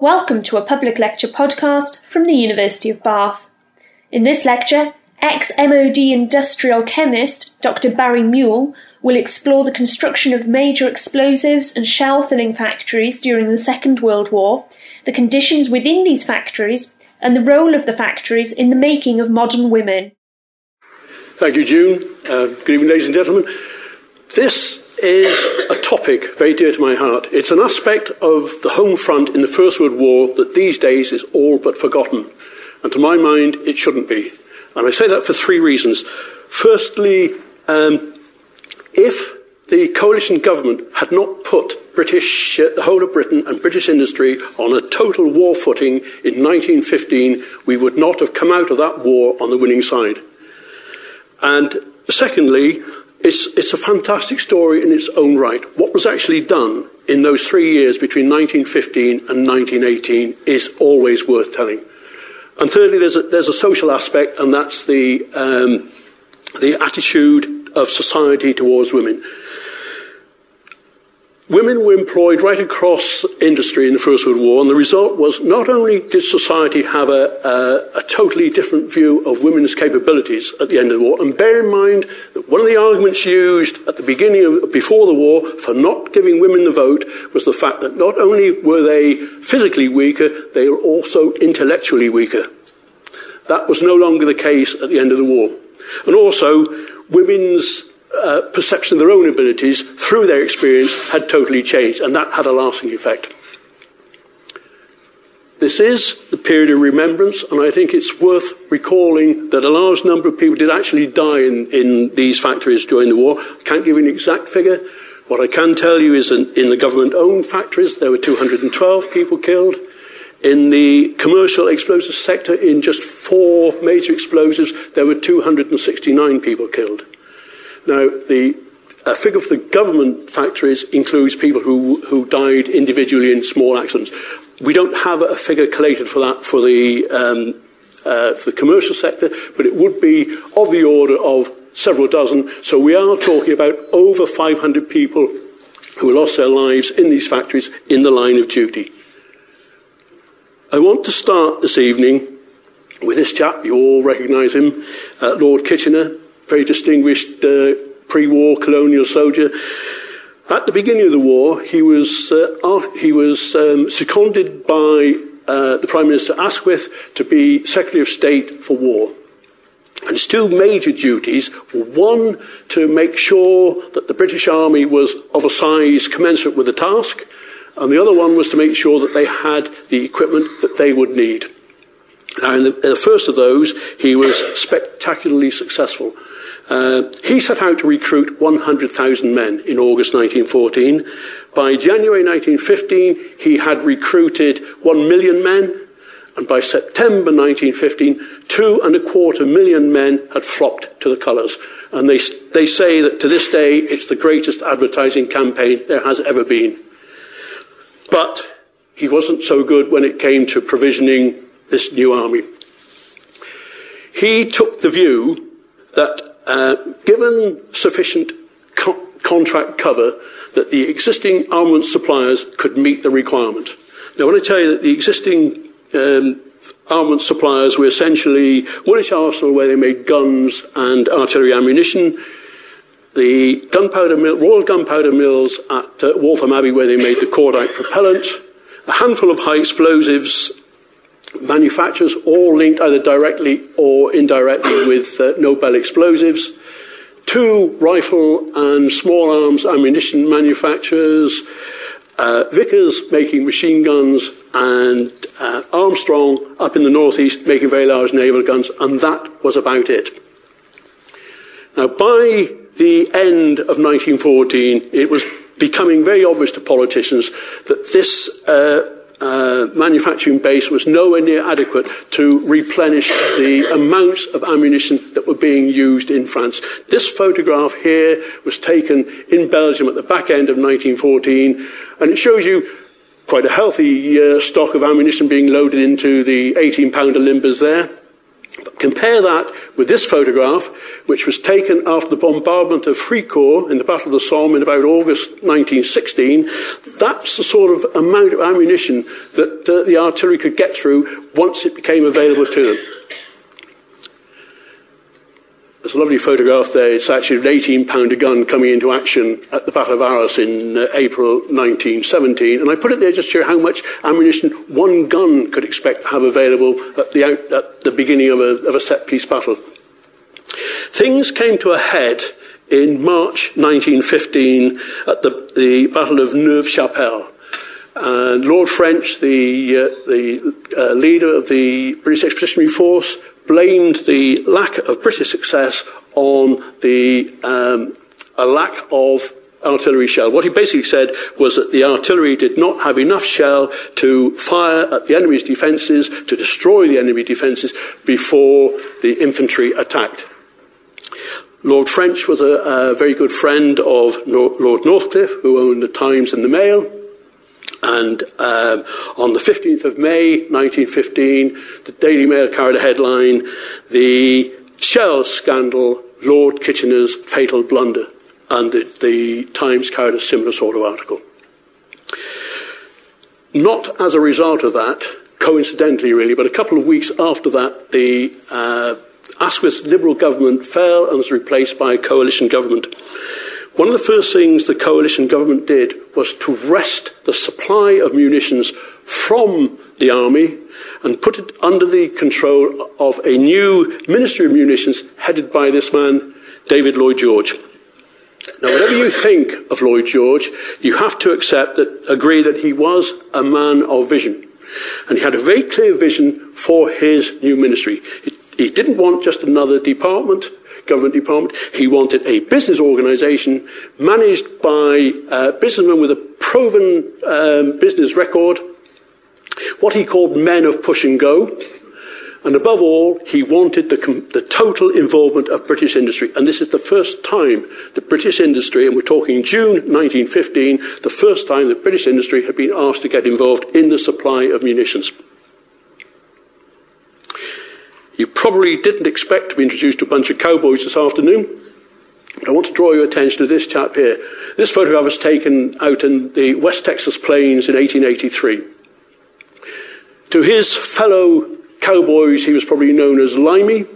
Welcome to a public lecture podcast from the University of Bath. In this lecture, ex MOD industrial chemist Dr. Barry Mule will explore the construction of major explosives and shell filling factories during the Second World War, the conditions within these factories, and the role of the factories in the making of modern women. Thank you, June. Uh, good evening, ladies and gentlemen. This is a topic very dear to my heart. It's an aspect of the home front in the First World War that these days is all but forgotten. And to my mind, it shouldn't be. And I say that for three reasons. Firstly, um, if the coalition government had not put British, uh, the whole of Britain and British industry on a total war footing in 1915, we would not have come out of that war on the winning side. And secondly, it's, it's a fantastic story in its own right. What was actually done in those three years between 1915 and 1918 is always worth telling. And thirdly, there's a, there's a social aspect, and that's the, um, the attitude of society towards women. Women were employed right across industry in the First World War, and the result was not only did society have a, a, a, totally different view of women's capabilities at the end of the war, and bear in mind that one of the arguments used at the beginning of, before the war for not giving women the vote was the fact that not only were they physically weaker, they were also intellectually weaker. That was no longer the case at the end of the war. And also, women's uh, perception of their own abilities through their experience had totally changed, and that had a lasting effect. This is the period of remembrance, and I think it's worth recalling that a large number of people did actually die in, in these factories during the war. I can't give you an exact figure. What I can tell you is in, in the government owned factories, there were 212 people killed. In the commercial explosives sector, in just four major explosives, there were 269 people killed. Now, the a figure for the government factories includes people who, who died individually in small accidents. We don't have a figure collated for that for the, um, uh, for the commercial sector, but it would be of the order of several dozen. So we are talking about over 500 people who lost their lives in these factories in the line of duty. I want to start this evening with this chap. You all recognise him, uh, Lord Kitchener, very distinguished uh, pre war colonial soldier. At the beginning of the war, he was, uh, he was um, seconded by uh, the Prime Minister Asquith to be Secretary of State for War. And his two major duties were one, to make sure that the British Army was of a size commensurate with the task, and the other one was to make sure that they had the equipment that they would need. Now, in the, in the first of those, he was spectacularly successful. Uh, he set out to recruit 100,000 men in August 1914. By January 1915, he had recruited 1 million men, and by September 1915, two and a quarter million men had flocked to the colours. And they, they say that to this day, it's the greatest advertising campaign there has ever been. But he wasn't so good when it came to provisioning this new army. He took the view that uh, given sufficient co- contract cover, that the existing armament suppliers could meet the requirement. Now, when I tell you that the existing um, armament suppliers were essentially Woolwich Arsenal, where they made guns and artillery ammunition, the gunpowder mill, Royal Gunpowder Mills at uh, Waltham Abbey, where they made the cordite propellant, a handful of high explosives manufacturers, all linked either directly or indirectly with uh, Nobel explosives, two rifle and small arms ammunition manufacturers, uh, Vickers making machine guns, and uh, Armstrong up in the northeast making very large naval guns, and that was about it. Now, by the end of 1914, it was becoming very obvious to politicians that this uh, uh, manufacturing base was nowhere near adequate to replenish the amounts of ammunition that were being used in France. This photograph here was taken in Belgium at the back end of 1914, and it shows you quite a healthy uh, stock of ammunition being loaded into the 18 pounder limbers there. Compare that with this photograph, which was taken after the bombardment of Fricourt in the Battle of the Somme in about August 1916. That's the sort of amount of ammunition that uh, the artillery could get through once it became available to them. There's a lovely photograph there. It's actually an 18 pounder gun coming into action at the Battle of Arras in uh, April 1917. And I put it there just to show how much ammunition one gun could expect to have available at the, out, at the beginning of a, of a set piece battle. Things came to a head in March 1915 at the, the Battle of Neuve Chapelle. And Lord French, the, uh, the uh, leader of the British Expeditionary Force, blamed the lack of British success on the um, a lack of artillery shell. What he basically said was that the artillery did not have enough shell to fire at the enemy's defences, to destroy the enemy defences before the infantry attacked. Lord French was a, a very good friend of Lord Northcliffe, who owned the Times and the Mail. And um, on the 15th of May 1915, the Daily Mail carried a headline The Shell Scandal, Lord Kitchener's Fatal Blunder. And the, the Times carried a similar sort of article. Not as a result of that, coincidentally, really, but a couple of weeks after that, the uh, Asquith's Liberal government fell and was replaced by a coalition government. One of the first things the coalition government did was to wrest the supply of munitions from the army and put it under the control of a new Ministry of Munitions headed by this man, David Lloyd George. Now, whatever you think of Lloyd George, you have to accept that, agree that he was a man of vision. And he had a very clear vision for his new ministry. He didn't want just another department government department. He wanted a business organisation managed by businessmen with a proven um, business record, what he called men of push and go. And above all, he wanted the, the, total involvement of British industry. And this is the first time that British industry, and we're talking June 1915, the first time that British industry had been asked to get involved in the supply of munitions. You probably didn't expect to be introduced to a bunch of cowboys this afternoon. But I want to draw your attention to this chap here. This photograph was taken out in the West Texas plains in 1883. To his fellow cowboys, he was probably known as Limey.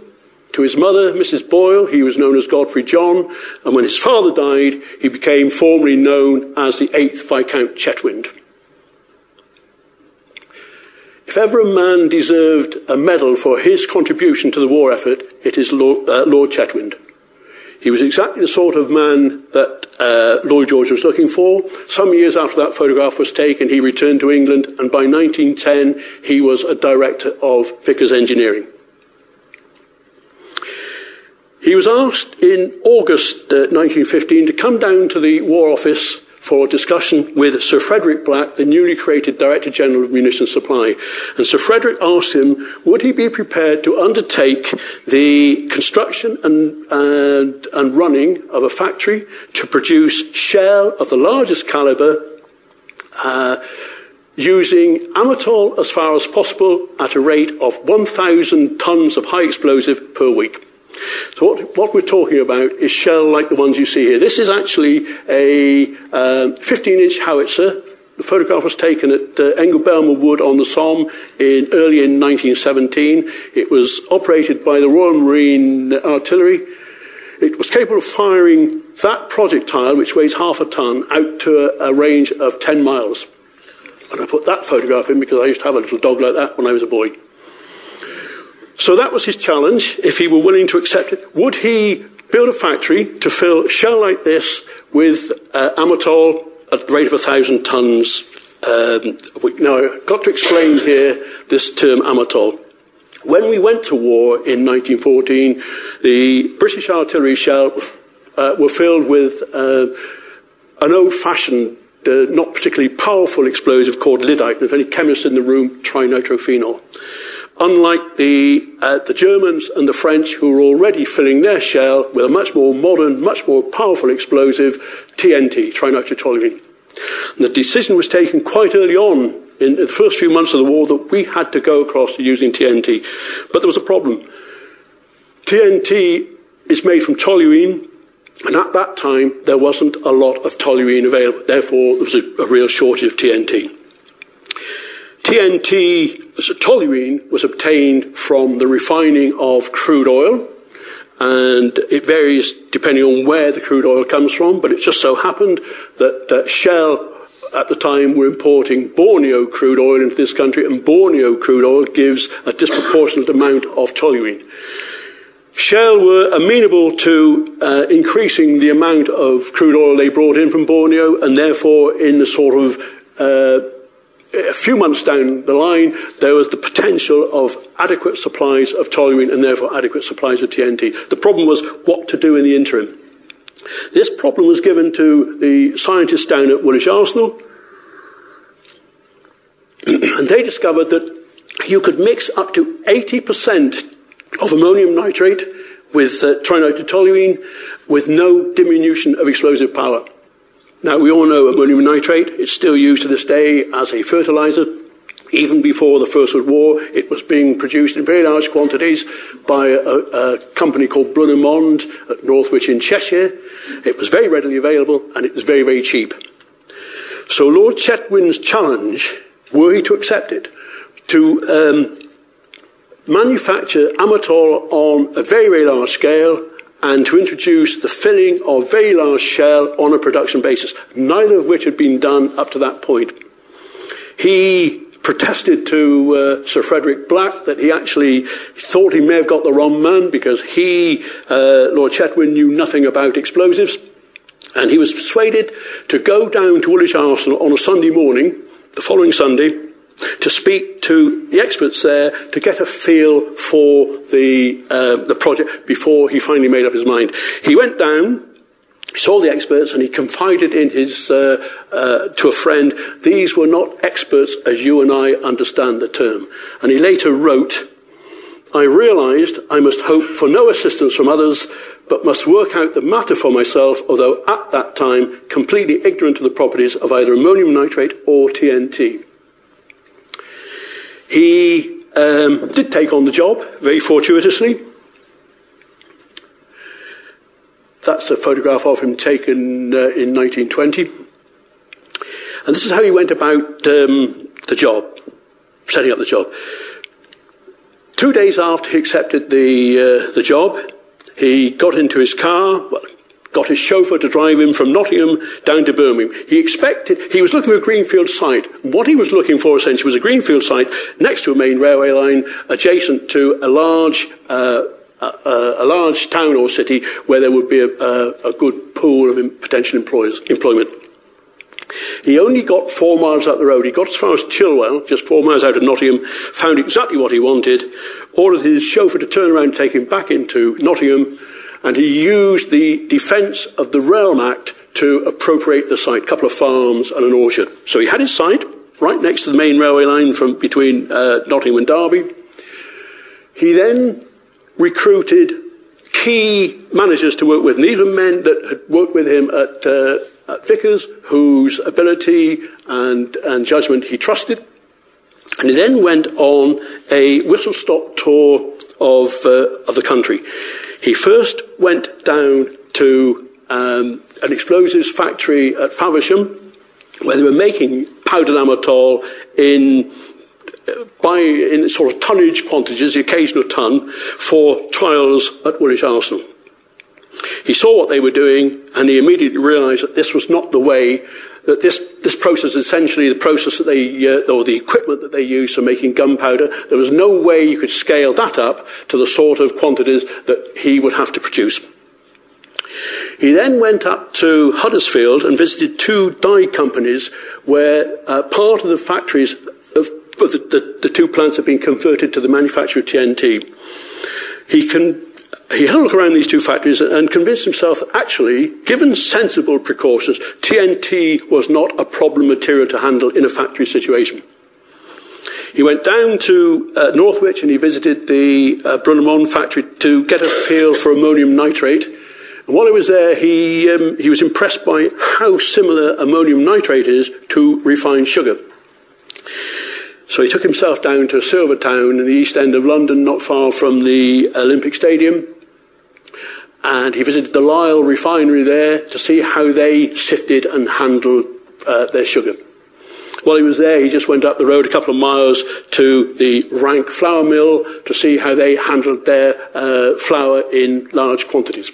To his mother, Mrs. Boyle, he was known as Godfrey John. And when his father died, he became formally known as the 8th Viscount Chetwynd. If ever a man deserved a medal for his contribution to the war effort, it is Lord, uh, Lord Chetwynd. He was exactly the sort of man that uh, Lloyd George was looking for. Some years after that photograph was taken, he returned to England, and by 1910, he was a director of Vickers Engineering. He was asked in August uh, 1915 to come down to the War Office for discussion with Sir Frederick Black, the newly created Director General of Munitions Supply. And Sir Frederick asked him, would he be prepared to undertake the construction and, and, and running of a factory to produce shell of the largest caliber uh, using amatol as far as possible at a rate of 1,000 tons of high explosive per week. So what, what, we're talking about is shell like the ones you see here. This is actually a 15-inch um, howitzer. The photograph was taken at uh, Englebelmer Wood on the Somme in, early in 1917. It was operated by the Royal Marine Artillery. It was capable of firing that projectile, which weighs half a ton, out to a, a range of 10 miles. And I put that photograph in because I used to have a little dog like that when I was a boy. So that was his challenge, if he were willing to accept it. Would he build a factory to fill shell like this with uh, amatol at the rate of a thousand tons? Um, now, I've got to explain here this term amatol. When we went to war in 1914, the British artillery shell uh, were filled with uh, an old-fashioned, uh, not particularly powerful explosive called lyddite. And if any chemists in the room, trinitrophenol unlike the, uh, the Germans and the French, who were already filling their shell with a much more modern, much more powerful explosive, TNT, trinitrotoluene. The decision was taken quite early on in the first few months of the war that we had to go across to using TNT. But there was a problem. TNT is made from toluene, and at that time there wasn't a lot of toluene available. Therefore, there was a, a real shortage of TNT. TNT, toluene, was obtained from the refining of crude oil, and it varies depending on where the crude oil comes from, but it just so happened that uh, Shell at the time were importing Borneo crude oil into this country, and Borneo crude oil gives a disproportionate amount of toluene. Shell were amenable to uh, increasing the amount of crude oil they brought in from Borneo, and therefore, in the sort of uh, a few months down the line, there was the potential of adequate supplies of toluene and therefore adequate supplies of TNT. The problem was what to do in the interim. This problem was given to the scientists down at Woolwich Arsenal, and they discovered that you could mix up to 80% of ammonium nitrate with uh, trinitrotoluene with no diminution of explosive power. Now, we all know ammonium nitrate is still used to this day as a fertilizer. Even before the First World War, it was being produced in very large quantities by a, a company called Brunner Mond at Northwich in Cheshire. It was very readily available and it was very, very cheap. So Lord Chetwynd's challenge, were he to accept it, to um, manufacture amatol on a very, very large scale and to introduce the filling of very large shell on a production basis, neither of which had been done up to that point. He protested to uh, Sir Frederick Black that he actually thought he may have got the wrong man because he, uh, Lord Chetwynd, knew nothing about explosives. And he was persuaded to go down to Woolwich Arsenal on a Sunday morning, the following Sunday, to speak to the experts there to get a feel for the, uh, the project before he finally made up his mind. He went down, saw the experts, and he confided in his, uh, uh, to a friend, these were not experts as you and I understand the term. And he later wrote, I realized I must hope for no assistance from others, but must work out the matter for myself, although at that time completely ignorant of the properties of either ammonium nitrate or TNT. He um, did take on the job, very fortuitously. That's a photograph of him taken uh, in 1920. And this is how he went about um, the job, setting up the job. Two days after he accepted the, uh, the job, he got into his car, well, got his chauffeur to drive him from Nottingham down to Birmingham. He expected, he was looking for a greenfield site. What he was looking for essentially was a greenfield site next to a main railway line, adjacent to a large, uh, a, a, large town or city where there would be a, a, a good pool of potential employers, employment. He only got four miles up the road. He got as far as Chilwell, just four miles out of Nottingham, found exactly what he wanted, ordered his chauffeur to turn around and take him back into Nottingham, and he used the defence of the Realm Act to appropriate the site, a couple of farms and an orchard. So he had his site right next to the main railway line from between uh, Nottingham and Derby. He then recruited key managers to work with. And these were men that had worked with him at, uh, at Vickers, whose ability and, and judgment he trusted. And he then went on a whistle stop tour of, uh, of the country. He first went down to um, an explosives factory at Faversham, where they were making powdered amatol in uh, by in sort of tonnage quantities, the occasional ton, for trials at Woolwich Arsenal. He saw what they were doing, and he immediately realised that this was not the way that this, this process is essentially the process that they, uh, or the equipment that they use for making gunpowder. There was no way you could scale that up to the sort of quantities that he would have to produce. He then went up to Huddersfield and visited two dye companies where uh, part of the factories of the, the, the, two plants had been converted to the manufacture of TNT. He can he had a look around these two factories and convinced himself that actually, given sensible precautions, TNT was not a problem material to handle in a factory situation. He went down to uh, Northwich and he visited the uh, factory to get a feel for ammonium nitrate. And while he was there, he, um, he was impressed by how similar ammonium nitrate is to refined sugar. So he took himself down to Silvertown in the east end of London, not far from the Olympic Stadium. And he visited the Lyle refinery there to see how they sifted and handled uh, their sugar. While he was there, he just went up the road a couple of miles to the Rank flour mill to see how they handled their uh, flour in large quantities.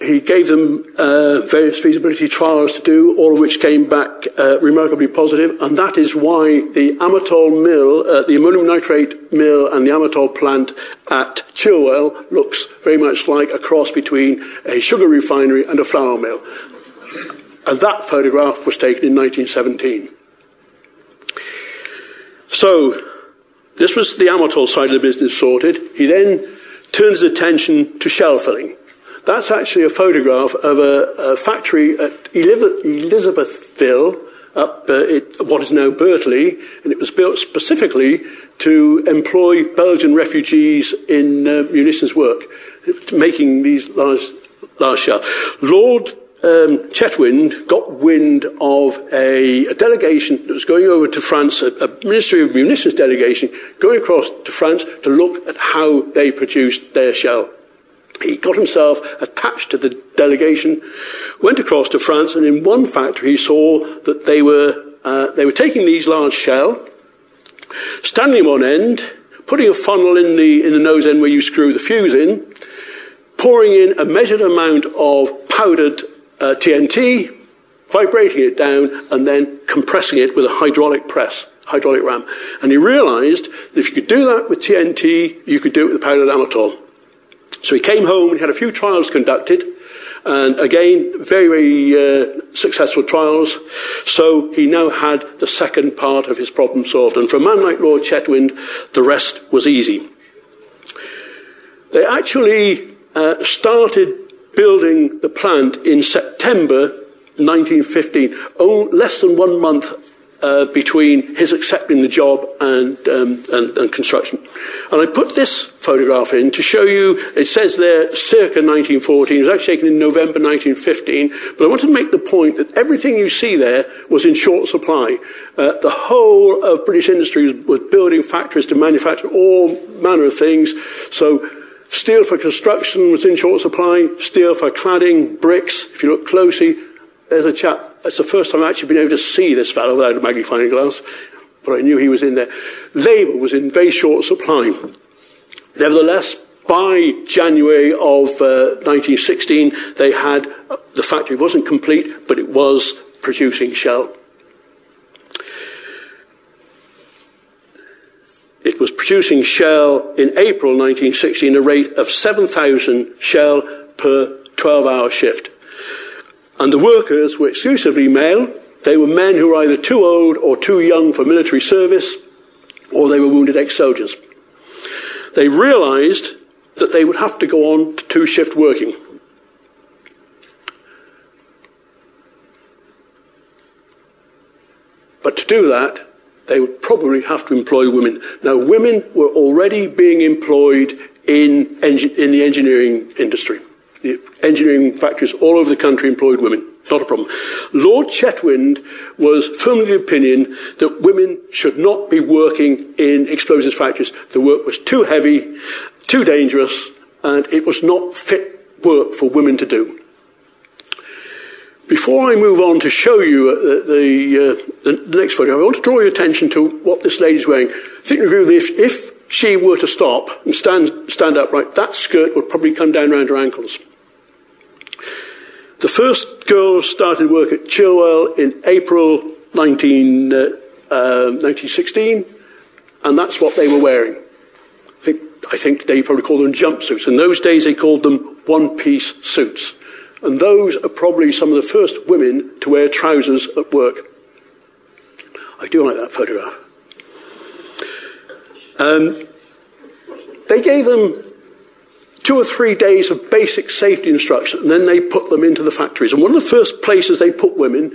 He gave them uh, various feasibility trials to do, all of which came back uh, remarkably positive, and that is why the Amatol mill, uh, the ammonium nitrate mill, and the Amatol plant at Chilwell looks very much like a cross between a sugar refinery and a flour mill. And that photograph was taken in 1917. So, this was the Amatol side of the business sorted. He then turns his attention to shell filling. That's actually a photograph of a, a factory at Elizabethville, up uh, it, what is now Birtley, and it was built specifically to employ Belgian refugees in uh, munitions work, making these large, large shells. Lord um, Chetwynd got wind of a, a, delegation that was going over to France, a, a, Ministry of Munitions delegation, going across to France to look at how they produced their shell. He got himself attached to the delegation, went across to France, and in one factory he saw that they were, uh, they were taking these large shell, standing them on end, putting a funnel in the, in the nose end where you screw the fuse in, pouring in a measured amount of powdered uh, TNT, vibrating it down, and then compressing it with a hydraulic press, hydraulic ram. And he realized that if you could do that with TNT, you could do it with powdered amatol. So he came home, he had a few trials conducted, and again, very, very uh, successful trials. So he now had the second part of his problem solved. And for a man like Lord Chetwynd, the rest was easy. They actually uh, started building the plant in September 1915, oh, less than one month uh, between his accepting the job and, um, and, and, construction. And I put this photograph in to show you, it says there circa 1914, it was actually taken in November 1915, but I wanted to make the point that everything you see there was in short supply. Uh, the whole of British industry was, was building factories to manufacture all manner of things. So steel for construction was in short supply, steel for cladding, bricks, if you look closely, there's a chap it's the first time I've actually been able to see this fellow without a magnifying glass, but I knew he was in there. Labour was in very short supply. Nevertheless, by January of uh, 1916, they had the factory wasn't complete, but it was producing shell. It was producing shell in April 1916, at a rate of 7,000 shell per 12 hour shift. And the workers were exclusively male. They were men who were either too old or too young for military service, or they were wounded ex soldiers. They realized that they would have to go on to two shift working. But to do that, they would probably have to employ women. Now, women were already being employed in, in the engineering industry. The engineering factories all over the country employed women. Not a problem. Lord Chetwynd was firmly of the opinion that women should not be working in explosives factories. The work was too heavy, too dangerous, and it was not fit work for women to do. Before I move on to show you uh, the, uh, the, the, next photo, I want to draw your attention to what this lady's wearing. I think me, if, if she were to stop and stand, stand upright, that skirt would probably come down around her ankles. The first girl started work at Chilwell in April 19, uh, uh, 1916, and that's what they were wearing. I think, I think they probably call them jumpsuits. In those days, they called them one piece suits. And those are probably some of the first women to wear trousers at work. I do like that photograph. Um, they gave them two or three days of basic safety instruction, and then they put them into the factories. And one of the first places they put women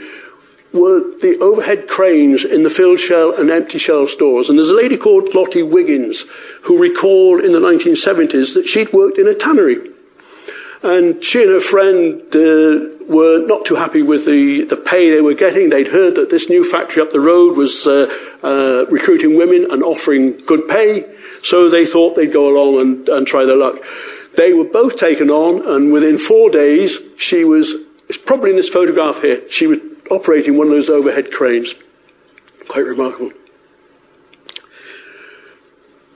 were the overhead cranes in the filled shell and empty shell stores. And there's a lady called Lottie Wiggins who recalled in the 1970s that she'd worked in a tannery. And she and her friend uh, were not too happy with the, the pay they were getting. They'd heard that this new factory up the road was uh, uh, recruiting women and offering good pay, so they thought they'd go along and, and try their luck. They were both taken on, and within four days, she was, it's probably in this photograph here, she was operating one of those overhead cranes. Quite remarkable.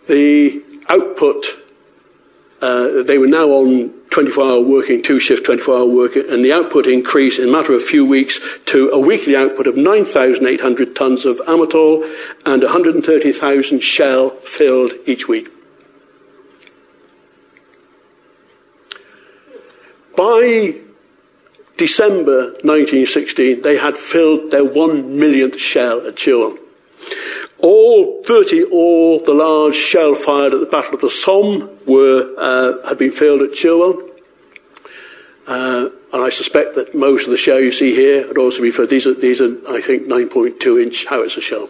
The output, uh, they were now on 24 hour working, two shift 24 hour working, and the output increased in a matter of a few weeks to a weekly output of 9,800 tonnes of amatol and 130,000 shell filled each week. By December 1916, they had filled their one millionth shell at Chilwell. All 30, all the large shell fired at the Battle of the Somme were, uh, had been filled at Chilwell. Uh, and I suspect that most of the shell you see here would also be filled. These are, these are I think, 9.2 inch howitzer shell.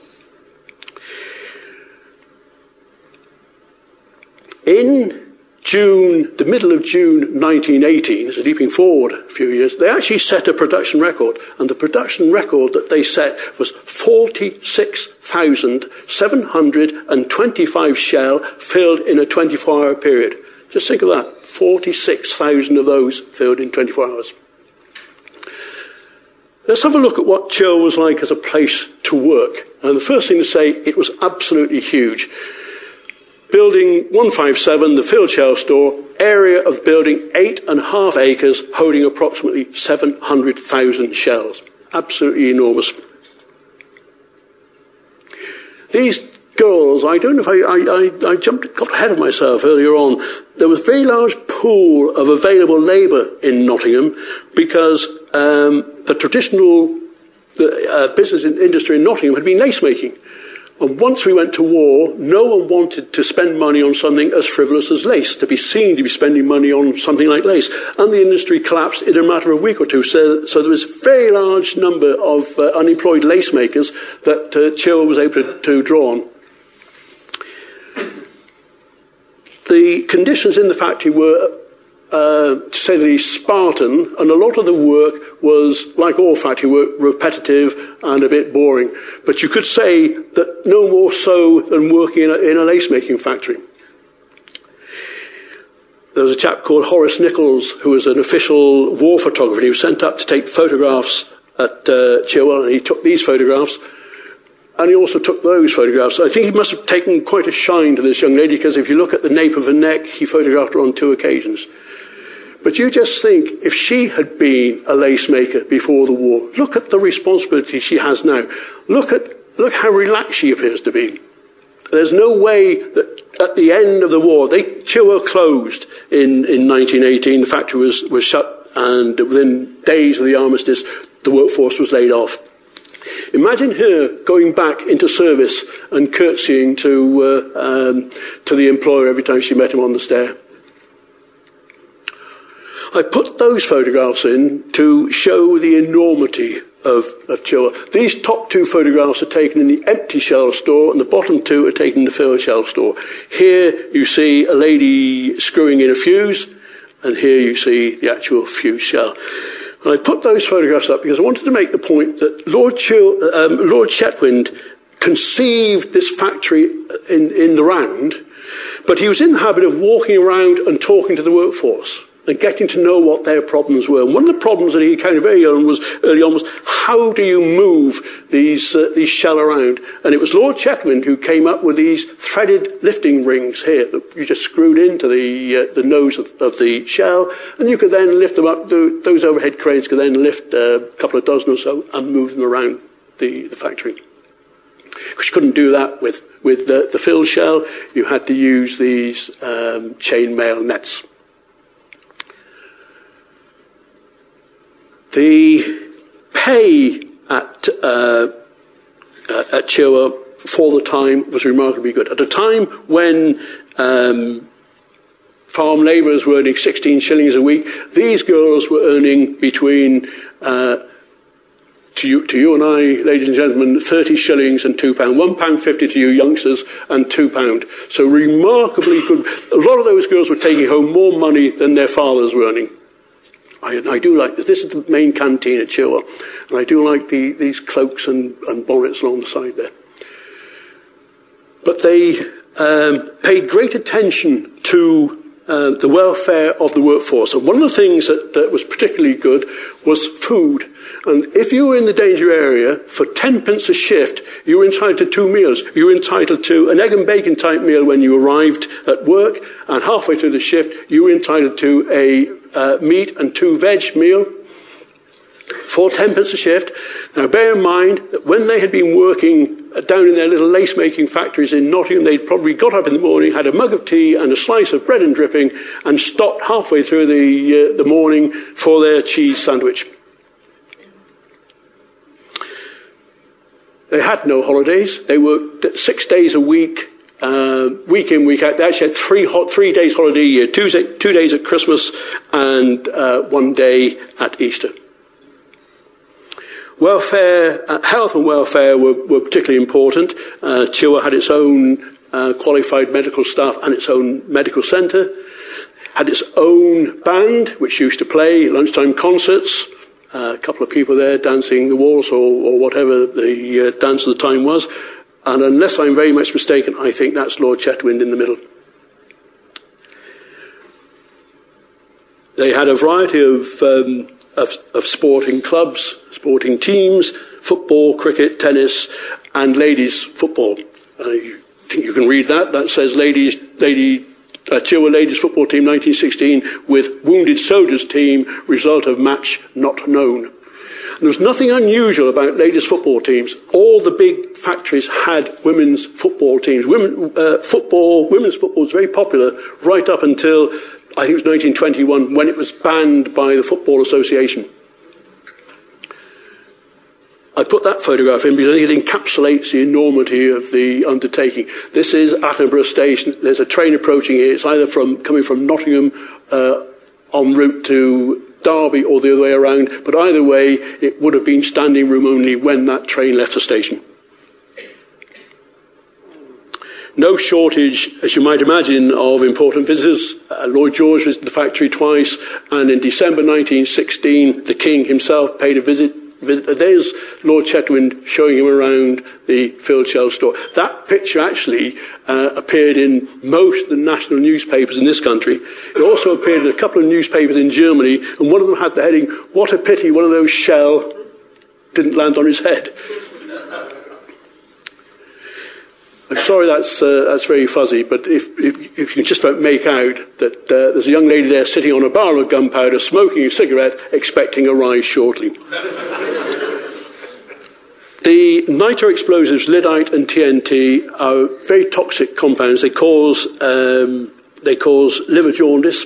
In June, the middle of June 1918, so leaping forward a few years, they actually set a production record. And the production record that they set was 46,725 shell filled in a 24 hour period. Just think of that 46,000 of those filled in 24 hours. Let's have a look at what Chilwell was like as a place to work. And the first thing to say, it was absolutely huge. Building 157, the Field Shell Store, area of building eight and a half acres, holding approximately 700,000 shells. Absolutely enormous. These girls, I don't know if I, I, I, I jumped, got ahead of myself earlier on. There was a very large pool of available labour in Nottingham because um, the traditional the, uh, business industry in Nottingham had been lace making. And once we went to war, no one wanted to spend money on something as frivolous as lace, to be seen to be spending money on something like lace. And the industry collapsed in a matter of a week or two. So, so there was a very large number of uh, unemployed lace makers that uh, Chilwell was able to, to draw on. The conditions in the factory were uh, to say the least, Spartan, and a lot of the work was, like all factory work, repetitive and a bit boring. But you could say that no more so than working in a, in a lace making factory. There was a chap called Horace Nichols, who was an official war photographer. He was sent up to take photographs at uh, Chilwell, and he took these photographs. And he also took those photographs. I think he must have taken quite a shine to this young lady because if you look at the nape of her neck, he photographed her on two occasions. But you just think if she had been a lace maker before the war, look at the responsibility she has now. Look at look how relaxed she appears to be. There's no way that at the end of the war, they were closed in, in 1918. The factory was, was shut, and within days of the armistice, the workforce was laid off. Imagine her going back into service and curtsying to, uh, um, to the employer every time she met him on the stair. I put those photographs in to show the enormity of, of Chilwell. These top two photographs are taken in the empty shell store, and the bottom two are taken in the filled shell store. Here you see a lady screwing in a fuse, and here you see the actual fuse shell. And I put those photographs up because I wanted to make the point that Lord, Chil- um, Lord Chetwynd conceived this factory in, in the round, but he was in the habit of walking around and talking to the workforce and getting to know what their problems were. And one of the problems that he encountered very early on was, early on was how do you move these, uh, these shell around? And it was Lord Chetwynd who came up with these threaded lifting rings here that you just screwed into the, uh, the nose of, of, the shell, and you could then lift them up. Those overhead cranes could then lift uh, a couple of dozen or so and move them around the, the factory. Because you couldn't do that with, with the, the fill shell. You had to use these um, chainmail nets. The pay at, uh, at Chilwell for the time was remarkably good. At a time when um, farm labourers were earning 16 shillings a week, these girls were earning between, uh, to, you, to you and I, ladies and gentlemen, 30 shillings and £2. £1.50 to you youngsters and £2. So remarkably good. A lot of those girls were taking home more money than their fathers were earning. I, I, do like this. This is the main canteen at Chilwell. And I do like the, these cloaks and, and bonnets along the side there. But they um, paid great attention to uh, the welfare of the workforce. And one of the things that, that was particularly good was food. And if you were in the danger area, for 10 pence a shift, you were entitled to two meals. You were entitled to an egg and bacon type meal when you arrived at work, and halfway through the shift, you were entitled to a uh, meat and two veg meal for 10 pence a shift. Now, bear in mind that when they had been working down in their little lace making factories in Nottingham, they'd probably got up in the morning, had a mug of tea and a slice of bread and dripping, and stopped halfway through the, uh, the morning for their cheese sandwich. They had no holidays. They worked six days a week, uh, week in, week out. They actually had three, hot, three days holiday a year, two, two days at Christmas and uh, one day at Easter. Welfare, uh, health and welfare were, were particularly important. Uh, Chilwell had its own uh, qualified medical staff and its own medical centre, had its own band, which used to play lunchtime concerts. Uh, a couple of people there dancing the waltz or, or whatever the uh, dance of the time was. And unless I'm very much mistaken, I think that's Lord Chetwynd in the middle. They had a variety of um, of, of sporting clubs, sporting teams, football, cricket, tennis, and ladies' football. I think you can read that. That says ladies, lady, uh, ladies football team 1916 with wounded soldiers team, result of match not known. There was nothing unusual about ladies football teams. All the big factories had women's football teams. Women, uh, football, women's football was very popular right up until I think it was 1921 when it was banned by the Football Association. I put that photograph in because I think it encapsulates the enormity of the undertaking. This is Attenborough Station. There's a train approaching here. It's either from coming from Nottingham uh, en route to Derby or the other way around. But either way, it would have been standing room only when that train left the station no shortage, as you might imagine, of important visitors. Uh, Lloyd George visited the factory twice, and in December 1916, the King himself paid a visit. visit. There's Lord Chetwynd showing him around the Field Shell store. That picture actually uh, appeared in most of the national newspapers in this country. It also appeared in a couple of newspapers in Germany, and one of them had the heading, What a pity one of those shell didn't land on his head. I'm sorry that's, uh, that's very fuzzy, but if, if, if, you just about make out that uh, there's a young lady there sitting on a barrel of gunpowder, smoking a cigarette, expecting a rise shortly. the nitro explosives, lyddite and TNT, are very toxic compounds. They cause, um, they cause liver jaundice,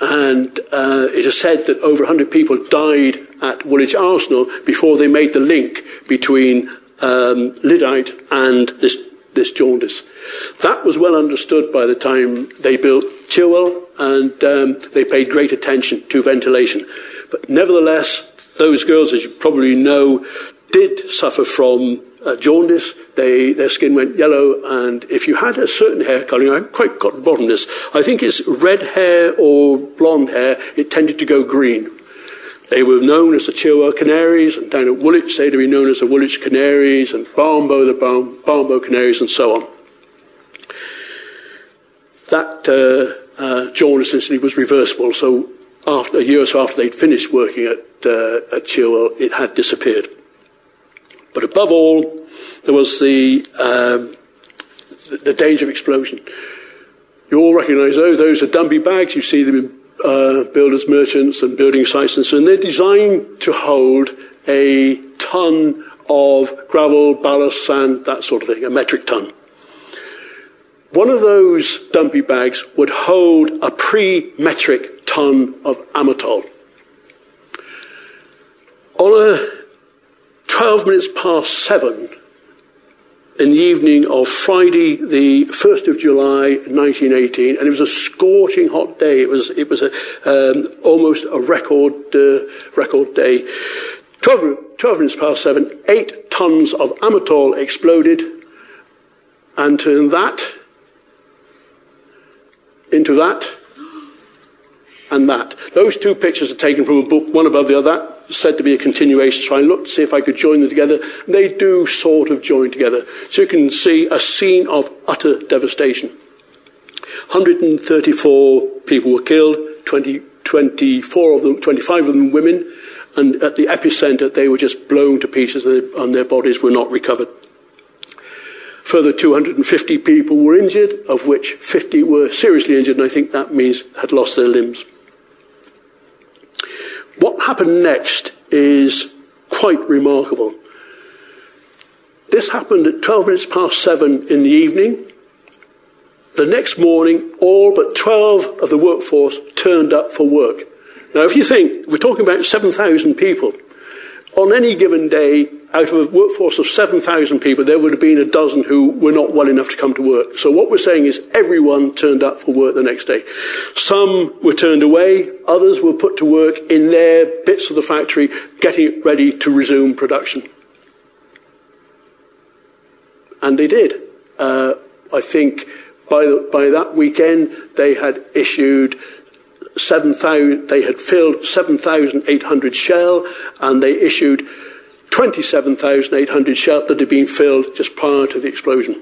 and uh, it is said that over 100 people died at Woolwich Arsenal before they made the link between um, lyddite and this this jaundice. That was well understood by the time they built Chilwell, and um, they paid great attention to ventilation. But nevertheless, those girls, as you probably know, did suffer from uh, jaundice. They, their skin went yellow, and if you had a certain hair colouring, I quite got bottom this. I think it's red hair or blonde hair. It tended to go green. They were known as the Chilwell Canaries, and down at Woolwich they'd be known as the Woolwich Canaries, and Barnbow the Barn- Barnbow Canaries, and so on. That uh, uh, was reversible, so after, a year or so after they'd finished working at, uh, at Chilwell, it had disappeared. But above all, there was the, um, the, the danger of explosion. You all recognise those. Those are dumpy bags. You see them in uh, builders, merchants, and building sites, and so on. They're designed to hold a ton of gravel, ballast, sand, that sort of thing, a metric ton. One of those dumpy bags would hold a pre metric ton of amatol. On a 12 minutes past seven, in the evening of Friday, the 1st of July, 1918, and it was a scorching hot day. It was, it was a, um, almost a record, uh, record day. 12, 12 minutes past seven, eight tons of amatol exploded, and turned that into that, and that. Those two pictures are taken from a book, one above the other, said to be a continuation. So I looked to see if I could join them together. They do sort of join together. So you can see a scene of utter devastation. 134 people were killed, 20, 24 of them, 25 of them women, and at the epicenter they were just blown to pieces and their bodies were not recovered. Further 250 people were injured, of which 50 were seriously injured, and I think that means had lost their limbs. Happened next is quite remarkable. This happened at 12 minutes past seven in the evening. The next morning, all but 12 of the workforce turned up for work. Now, if you think, we're talking about 7,000 people. On any given day, out of a workforce of 7,000 people, there would have been a dozen who were not well enough to come to work. So what we're saying is everyone turned up for work the next day. Some were turned away, others were put to work in their bits of the factory, getting ready to resume production. And they did. Uh, I think by, the, by that weekend, they had issued 7,000, they had filled 7,800 shell and they issued 27,800 shell that had been filled just prior to the explosion.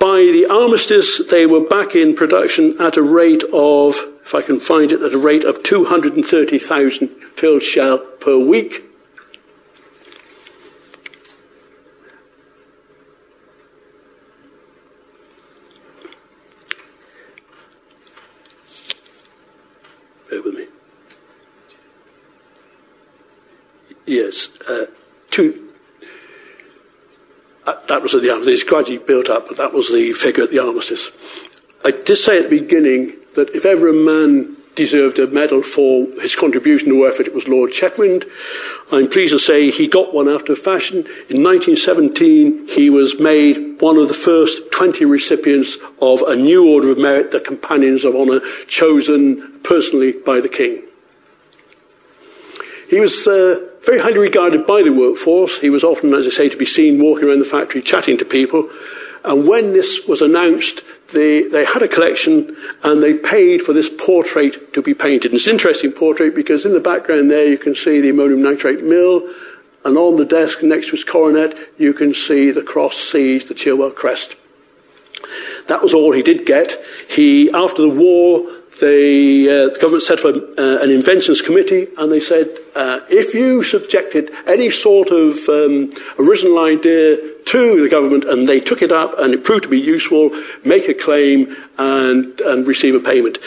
By the armistice, they were back in production at a rate of, if I can find it, at a rate of 230,000 filled shell per week. Yes, uh, two. Uh, that was at the armistice. It's gradually built up, but that was the figure at the armistice. I did say at the beginning that if ever a man deserved a medal for his contribution to effort, it was Lord Chetwynd. I'm pleased to say he got one after fashion. In 1917, he was made one of the first 20 recipients of a new Order of Merit, the Companions of Honour, chosen personally by the King. He was uh, very highly regarded by the workforce. He was often, as I say, to be seen walking around the factory chatting to people. And when this was announced, they, they had a collection and they paid for this portrait to be painted. And it's an interesting portrait because in the background there you can see the ammonium nitrate mill, and on the desk next to his coronet you can see the cross seas, the Chilwell crest. That was all he did get. He, after the war, they, uh, the government set up a, uh, an inventions committee and they said uh, if you subjected any sort of um, original idea to the government and they took it up and it proved to be useful, make a claim and, and receive a payment.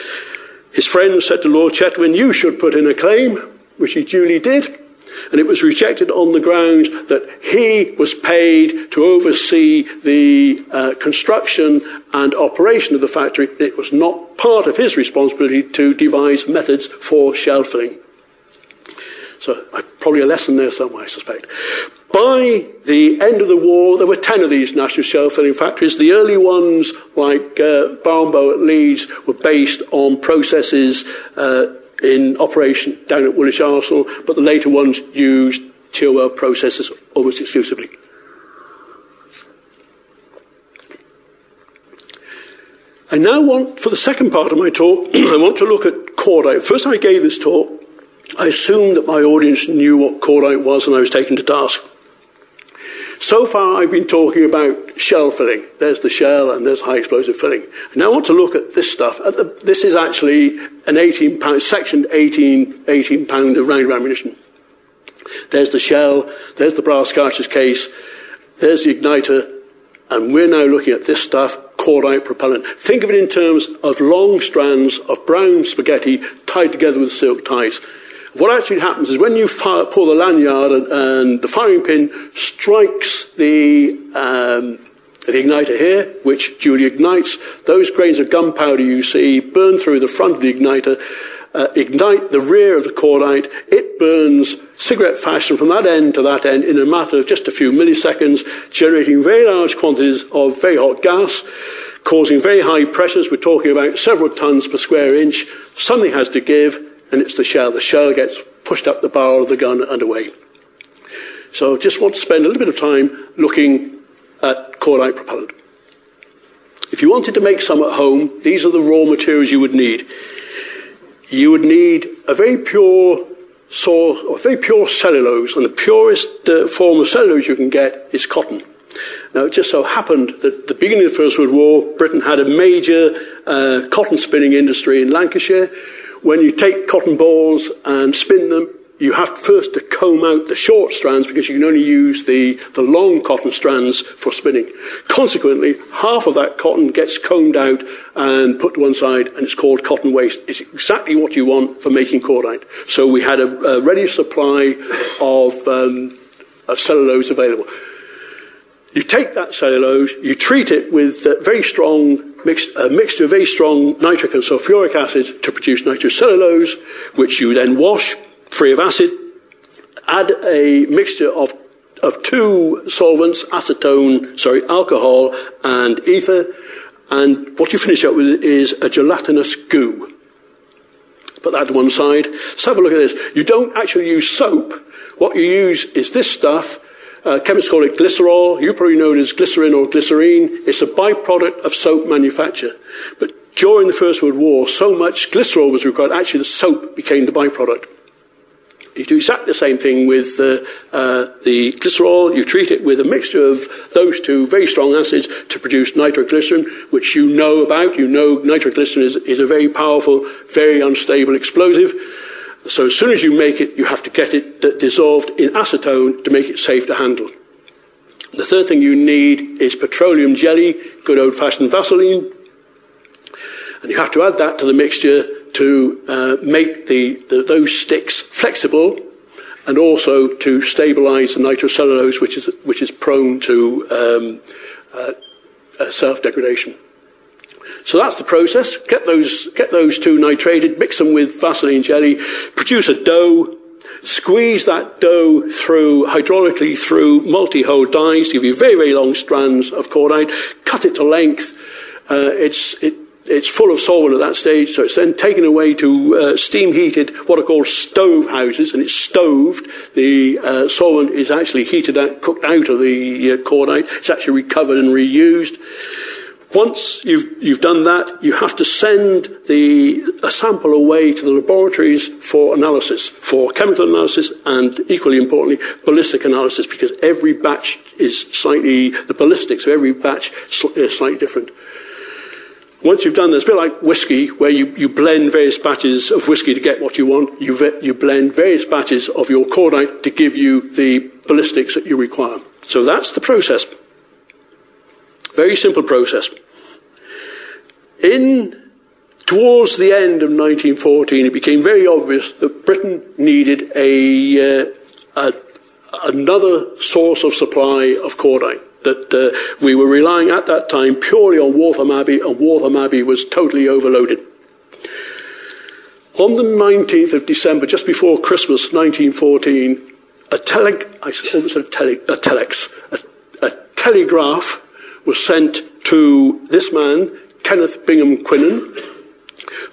His friends said to Lord Chetwynd, you should put in a claim, which he duly did and it was rejected on the grounds that he was paid to oversee the uh, construction and operation of the factory. It was not part of his responsibility to devise methods for shell filling. So, uh, probably a lesson there somewhere, I suspect. By the end of the war, there were 10 of these national shell filling factories. The early ones, like uh, at Leeds, were based on processes uh, in operation down at Woolwich Arsenal, but the later ones used Chilwell processes almost exclusively. I now want, for the second part of my talk, I want to look at cordite. First time I gave this talk, I assumed that my audience knew what cordite was and I was taken to task. So far, I've been talking about shell filling. There's the shell and there's high explosive filling. Now I want to look at this stuff. At the, this is actually an 18 pound, sectioned 18, 18 pound of round ammunition. There's the shell, there's the brass cartridge case, there's the igniter, and we're now looking at this stuff, cordite propellant. Think of it in terms of long strands of brown spaghetti tied together with silk ties. What actually happens is when you fire, pull the lanyard and, and, the firing pin strikes the, um, the igniter here, which duly ignites, those grains of gunpowder you see burn through the front of the igniter, uh, ignite the rear of the cordite. It burns cigarette fashion from that end to that end in a matter of just a few milliseconds, generating very large quantities of very hot gas causing very high pressures. We're talking about several tons per square inch. Something has to give and it's the shell. The shell gets pushed up the barrel of the gun and away. So just want to spend a little bit of time looking at cordite propellant. If you wanted to make some at home, these are the raw materials you would need. you would need a very pure source, or very pure cellulose, and the purest uh, form of cellulose you can get is cotton. Now, it just so happened that at the beginning of the First World War, Britain had a major uh, cotton spinning industry in Lancashire. When you take cotton balls and spin them, you have first to comb out the short strands because you can only use the, the long cotton strands for spinning. Consequently, half of that cotton gets combed out and put to one side, and it's called cotton waste. It's exactly what you want for making cordite. So we had a, a ready supply of, um, of cellulose available. You take that cellulose, you treat it with a very strong mix, a mixture of very strong nitric and sulfuric acid to produce nitrocellulose, which you then wash free of acid. Add a mixture of of two solvents, acetone, sorry, alcohol and ether, and what you finish up with is a gelatinous goo. Put that to one side. Let's have a look at this. You don't actually use soap. What you use is this stuff uh, chemists call it glycerol. You probably know it as glycerin or glycerine. It's a byproduct of soap manufacture. But during the First World War, so much glycerol was required, actually the soap became the byproduct. You do exactly the same thing with uh, uh, the glycerol. You treat it with a mixture of those two very strong acids to produce nitroglycerin, which you know about. You know nitroglycerin is, is a very powerful, very unstable explosive. So as soon as you make it, you have to get it dissolved in acetone to make it safe to handle. The third thing you need is petroleum jelly, good old fashioned Vaseline. And you have to add that to the mixture to uh, make the, the, those sticks flexible and also to stabilize the nitrocellulose, which is, which is prone to um, uh, uh, self degradation. So that's the process. Get those, get those two nitrated, mix them with Vaseline jelly, produce a dough, squeeze that dough through, hydraulically through multi-hole dies to give you very, very long strands of cordite, cut it to length. Uh, it's, it, it's full of solvent at that stage, so it's then taken away to uh, steam heated, what are called stove houses, and it's stoved. The uh, solvent is actually heated out, cooked out of the uh, cordite. It's actually recovered and reused. Once you've, you've done that, you have to send the, a sample away to the laboratories for analysis, for chemical analysis, and equally importantly, ballistic analysis, because every batch is slightly, the ballistics of every batch is slightly different. Once you've done this, it's a bit like whiskey, where you, you blend various batches of whiskey to get what you want. You, you blend various batches of your cordite to give you the ballistics that you require. So that's the process. Very simple process. In towards the end of 1914, it became very obvious that Britain needed a, uh, a another source of supply of cordite. That uh, we were relying at that time purely on Waltham Abbey, and Waltham Abbey was totally overloaded. On the 19th of December, just before Christmas 1914, a, tele- I almost said a, tele- a telex, a, a telegraph was sent to this man, Kenneth Bingham Quinan,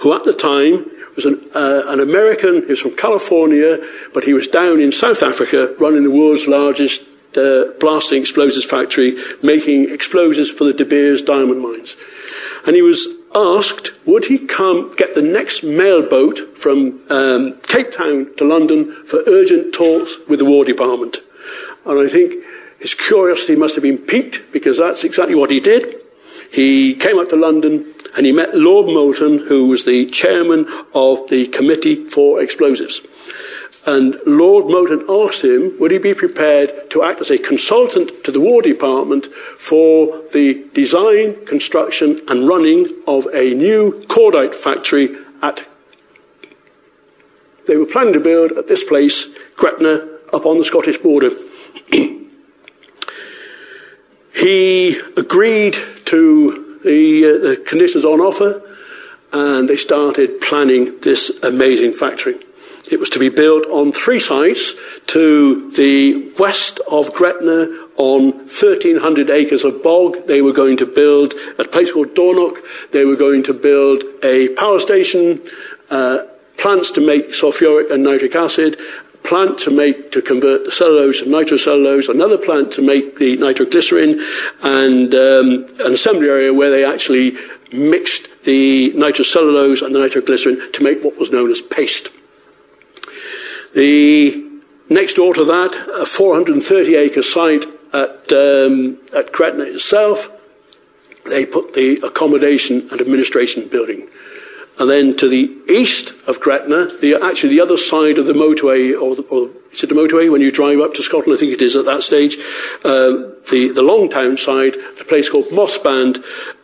who at the time was an, uh, an American, he was from California, but he was down in South Africa running the world's largest uh, blasting explosives factory, making explosives for the De Beers diamond mines. And he was asked, would he come get the next mail boat from um, Cape Town to London for urgent talks with the War Department? And I think his curiosity must have been piqued because that's exactly what he did. He came up to London and he met Lord Moulton, who was the chairman of the Committee for Explosives. And Lord Moulton asked him, would he be prepared to act as a consultant to the War Department for the design, construction, and running of a new cordite factory at. They were planning to build at this place, Gretna, up on the Scottish border. he agreed to the, uh, the conditions on offer, and they started planning this amazing factory. It was to be built on three sites to the west of Gretna on 1,300 acres of bog. They were going to build a place called Dornock. They were going to build a power station, uh, plants to make sulfuric and nitric acid, plant to make to convert the cellulose and nitrocellulose, another plant to make the nitroglycerin, and um, an assembly area where they actually mixed the nitrocellulose and the nitroglycerin to make what was known as paste. The next door to that, a 430 acre site at, um, at Gretna itself, they put the accommodation and administration building. And then to the east of Gretna, the, actually the other side of the motorway, or, the, or is it the motorway when you drive up to Scotland? I think it is at that stage. Uh, the, the Longtown side, a place called Mossband,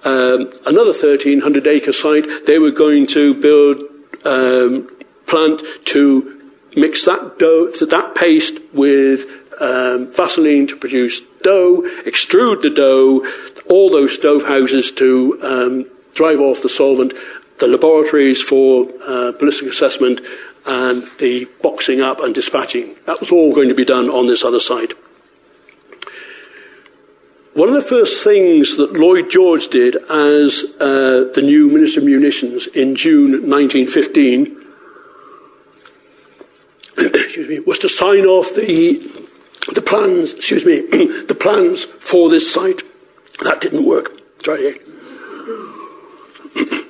um, another 1,300 acre site. They were going to build um, plant to mix that dough, that paste with um, Vaseline to produce dough, extrude the dough, all those stove houses to um, drive off the solvent, the laboratories for uh, ballistic assessment, and the boxing up and dispatching. That was all going to be done on this other side. One of the first things that Lloyd George did as uh, the new Minister of Munitions in June 1915 excuse me, was to sign off the, the plans, excuse me, the plans for this site. That didn't work. Try again.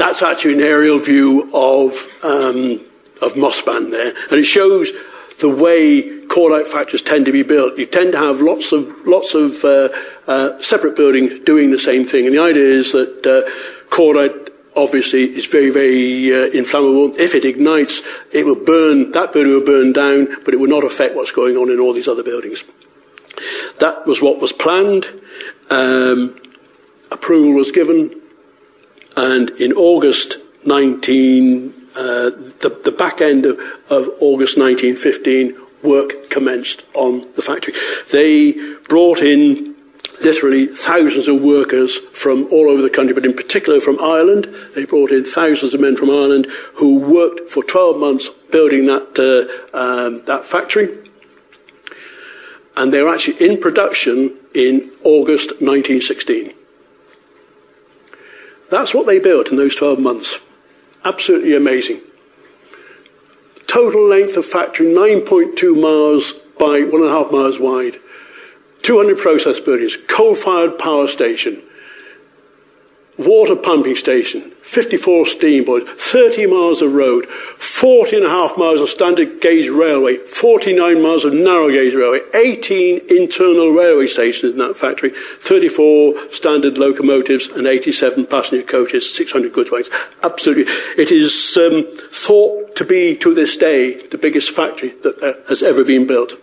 That's actually an aerial view of, um, of Mossband there, and it shows the way cordite factories tend to be built. You tend to have lots of, lots of uh, uh, separate buildings doing the same thing, and the idea is that uh, cordite obviously is very, very uh, inflammable. If it ignites, it will burn, that building will burn down, but it will not affect what's going on in all these other buildings. That was what was planned. Um, approval was given, and in August 19, uh, the, the, back end of, of August 1915, work commenced on the factory. They brought in literally thousands of workers from all over the country, but in particular from Ireland. They brought in thousands of men from Ireland who worked for 12 months building that, uh, um, that factory and they were actually in production in August 1916. That's what they built in those 12 months. Absolutely amazing. Total length of factory 9.2 miles by 1.5 miles wide. 200 process buildings, coal fired power station, water pumping station, 54 steam boilers, 30 miles of road, 40 and a half miles of standard gauge railway, 49 miles of narrow gauge railway, 18 internal railway stations in that factory, 34 standard locomotives, and 87 passenger coaches, 600 goods wagons. Absolutely. It is um, thought to be, to this day, the biggest factory that uh, has ever been built.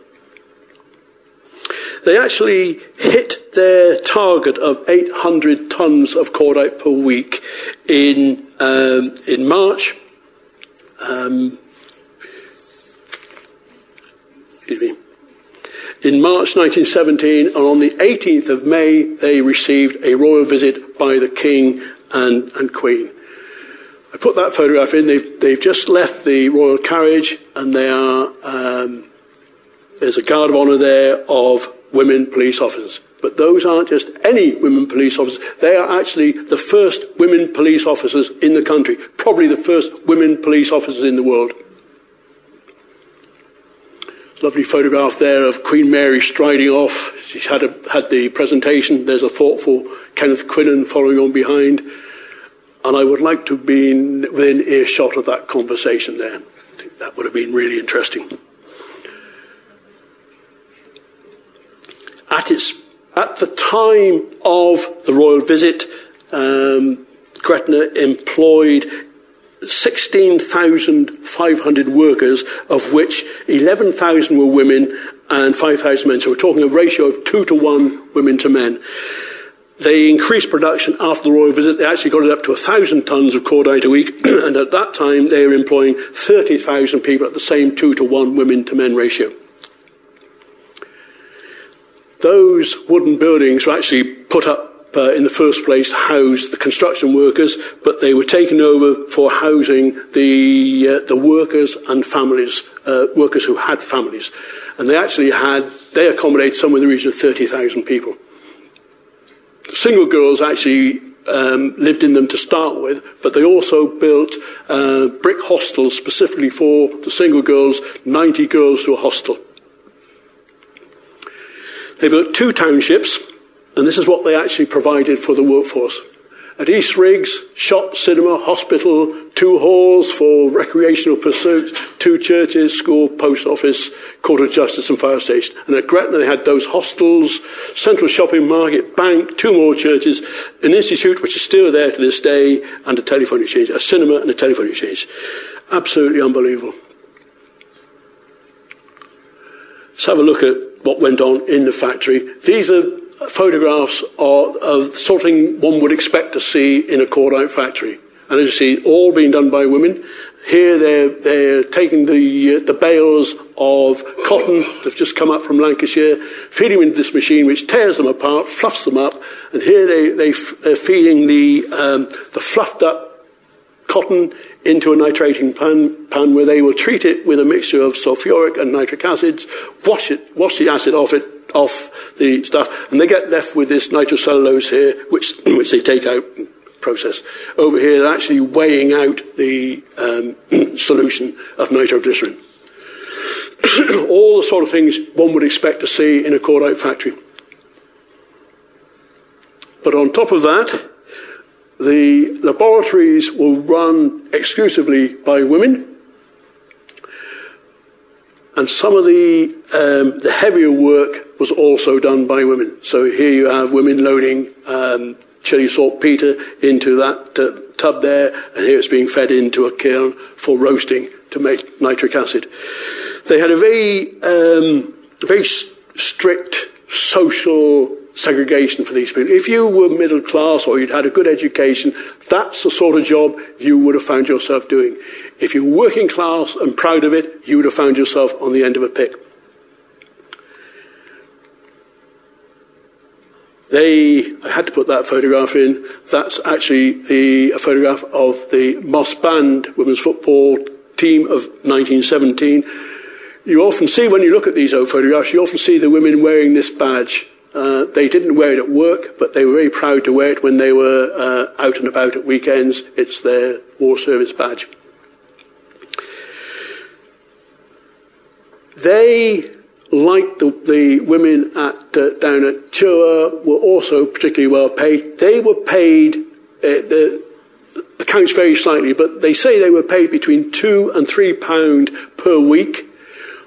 They actually hit their target of 800 tons of cordite per week in, um, in March. Um, in March 1917, and on the 18th of May, they received a royal visit by the King and, and Queen. I put that photograph in. They've, they've just left the royal carriage, and they are, um, there's a guard of honour there of women police officers. But those aren't just any women police officers. They are actually the first women police officers in the country, probably the first women police officers in the world. Lovely photograph there of Queen Mary striding off. She's had, a, had the presentation. There's a thoughtful Kenneth Quinan following on behind. And I would like to have been within earshot of that conversation there. I think that would have been really interesting. At, its, at the time of the royal visit, um, Gretna employed 16,500 workers, of which 11,000 were women and 5,000 men. So we're talking a ratio of two to one women to men. They increased production after the royal visit. They actually got it up to 1,000 tonnes of cordite a week, and at that time they were employing 30,000 people at the same two to one women to men ratio those wooden buildings were actually put up uh, in the first place to house the construction workers, but they were taken over for housing the, uh, the workers and families, uh, workers who had families. And they actually had, they accommodated somewhere in the region of 30,000 people. Single girls actually um, lived in them to start with, but they also built uh, brick hostels specifically for the single girls, 90 girls to a hostel. They built two townships, And this is what they actually provided for the workforce. At Eastriggs, shop, cinema, hospital, two halls for recreational pursuits, two churches, school, post office, court of justice and fire station. And at Gretna they had those hostels, central shopping market, bank, two more churches, an institute which is still there to this day, and a telephone exchange, a cinema and a telephone exchange. Absolutely unbelievable. Let's have a look at what went on in the factory. These are photographs of, of sort one would expect to see in a cordite factory. And as you see, all being done by women. Here they're, they're taking the, uh, the bales of cotton that have just come up from Lancashire, feeding them into this machine which tears them apart, fluffs them up, and here they, they, they're feeding the, um, the fluffed up cotton into a nitrating pan, pan where they will treat it with a mixture of sulfuric and nitric acids, wash it, wash the acid off it, off the stuff, and they get left with this nitrocellulose here, which, which they take out and process. Over here, they're actually weighing out the um, solution of nitroglycerin. All the sort of things one would expect to see in a cordite factory. But on top of that, the laboratories will run exclusively by women and some of the, um, the heavier work was also done by women. So here you have women loading um, Chile saltpeter into that uh, tub there, and here it's being fed into a kiln for roasting to make nitric acid. They had a very, um, very strict social segregation for these people. If you were middle class or you'd had a good education, that's the sort of job you would have found yourself doing. If you're working class and proud of it, you would have found yourself on the end of a pick. They, I had to put that photograph in. That's actually the a photograph of the Mossband women's football team of 1917. You often see, when you look at these old photographs, you often see the women wearing this badge. Uh, they didn't wear it at work, but they were very proud to wear it when they were uh, out and about at weekends. It's their war service badge. They, like the, the women at, uh, down at Chua, were also particularly well paid. They were paid, uh, the accounts vary slightly, but they say they were paid between two and three pound per week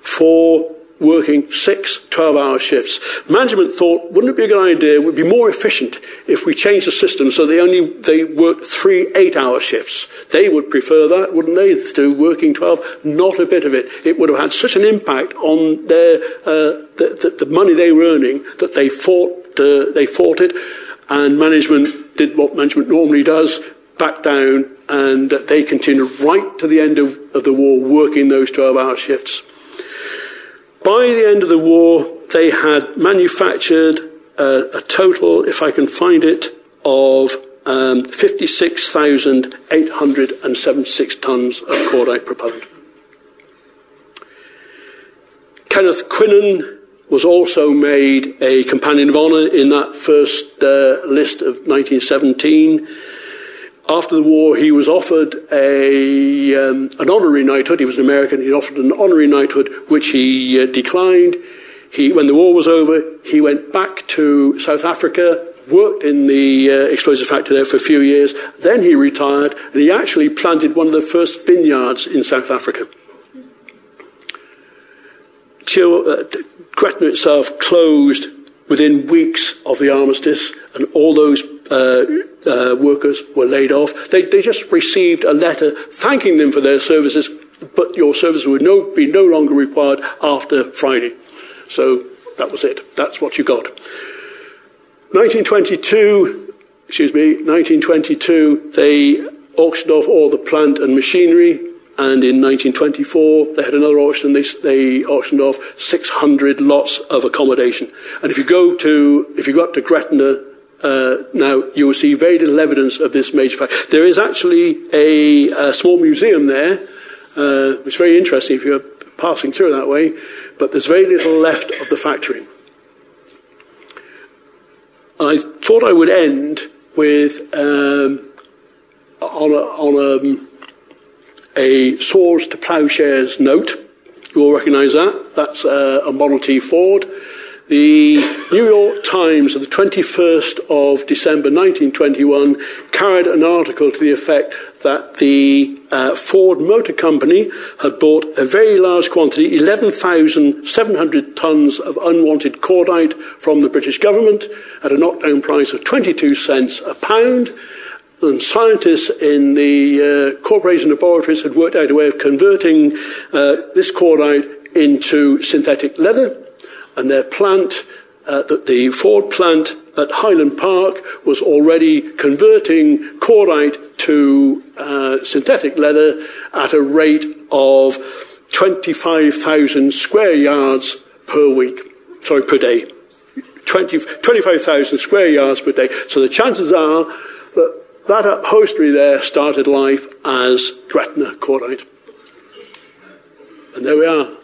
for working six 12 hour shifts. Management thought, wouldn't it be a good idea, it would be more efficient if we changed the system so they only they worked three eight hour shifts. They would prefer that, wouldn't they, to working 12? Not a bit of it. It would have had such an impact on their, uh, the, the, the, money they were earning that they fought, uh, they fought it, and management did what management normally does, back down, and they continued right to the end of, of the war working those 12 hour shifts. By the end of the war, they had manufactured a, a total, if I can find it, of um, 56,876 tonnes of cordite propellant. Kenneth Quinan was also made a Companion of Honour in that first uh, list of 1917. After the war, he was offered a, um, an honorary knighthood. He was an American. He offered an honorary knighthood, which he uh, declined. He, when the war was over, he went back to South Africa, worked in the uh, explosive factory there for a few years. Then he retired, and he actually planted one of the first vineyards in South Africa. Chil, uh, Gretna itself closed within weeks of the armistice, and all those uh, uh, workers were laid off. They, they just received a letter thanking them for their services, but your services would no, be no longer required after Friday. So that was it. That's what you got. 1922, excuse me, 1922, they auctioned off all the plant and machinery. And in 1924, they had another auction. They, they auctioned off 600 lots of accommodation. And if you go to, if you go up to Gretna uh, now, you will see very little evidence of this major fact. There is actually a, a small museum there, uh, which is very interesting if you're passing through that way, but there's very little left of the factory. I thought I would end with um, on, a, on a, a swords to ploughshares note. You all recognise that. That's uh, a Model T Ford. The New York Times of the 21st of December 1921 carried an article to the effect that the uh, Ford Motor Company had bought a very large quantity, 11,700 tons of unwanted cordite from the British government at a knockdown price of 22 cents a pound. And scientists in the uh, corporation laboratories had worked out a way of converting uh, this cordite into synthetic leather and their plant, uh, the Ford plant at Highland Park, was already converting cordite to uh, synthetic leather at a rate of 25,000 square yards per week, sorry, per day. 20, 25,000 square yards per day. So the chances are that that upholstery there started life as Gretna cordite. And there we are.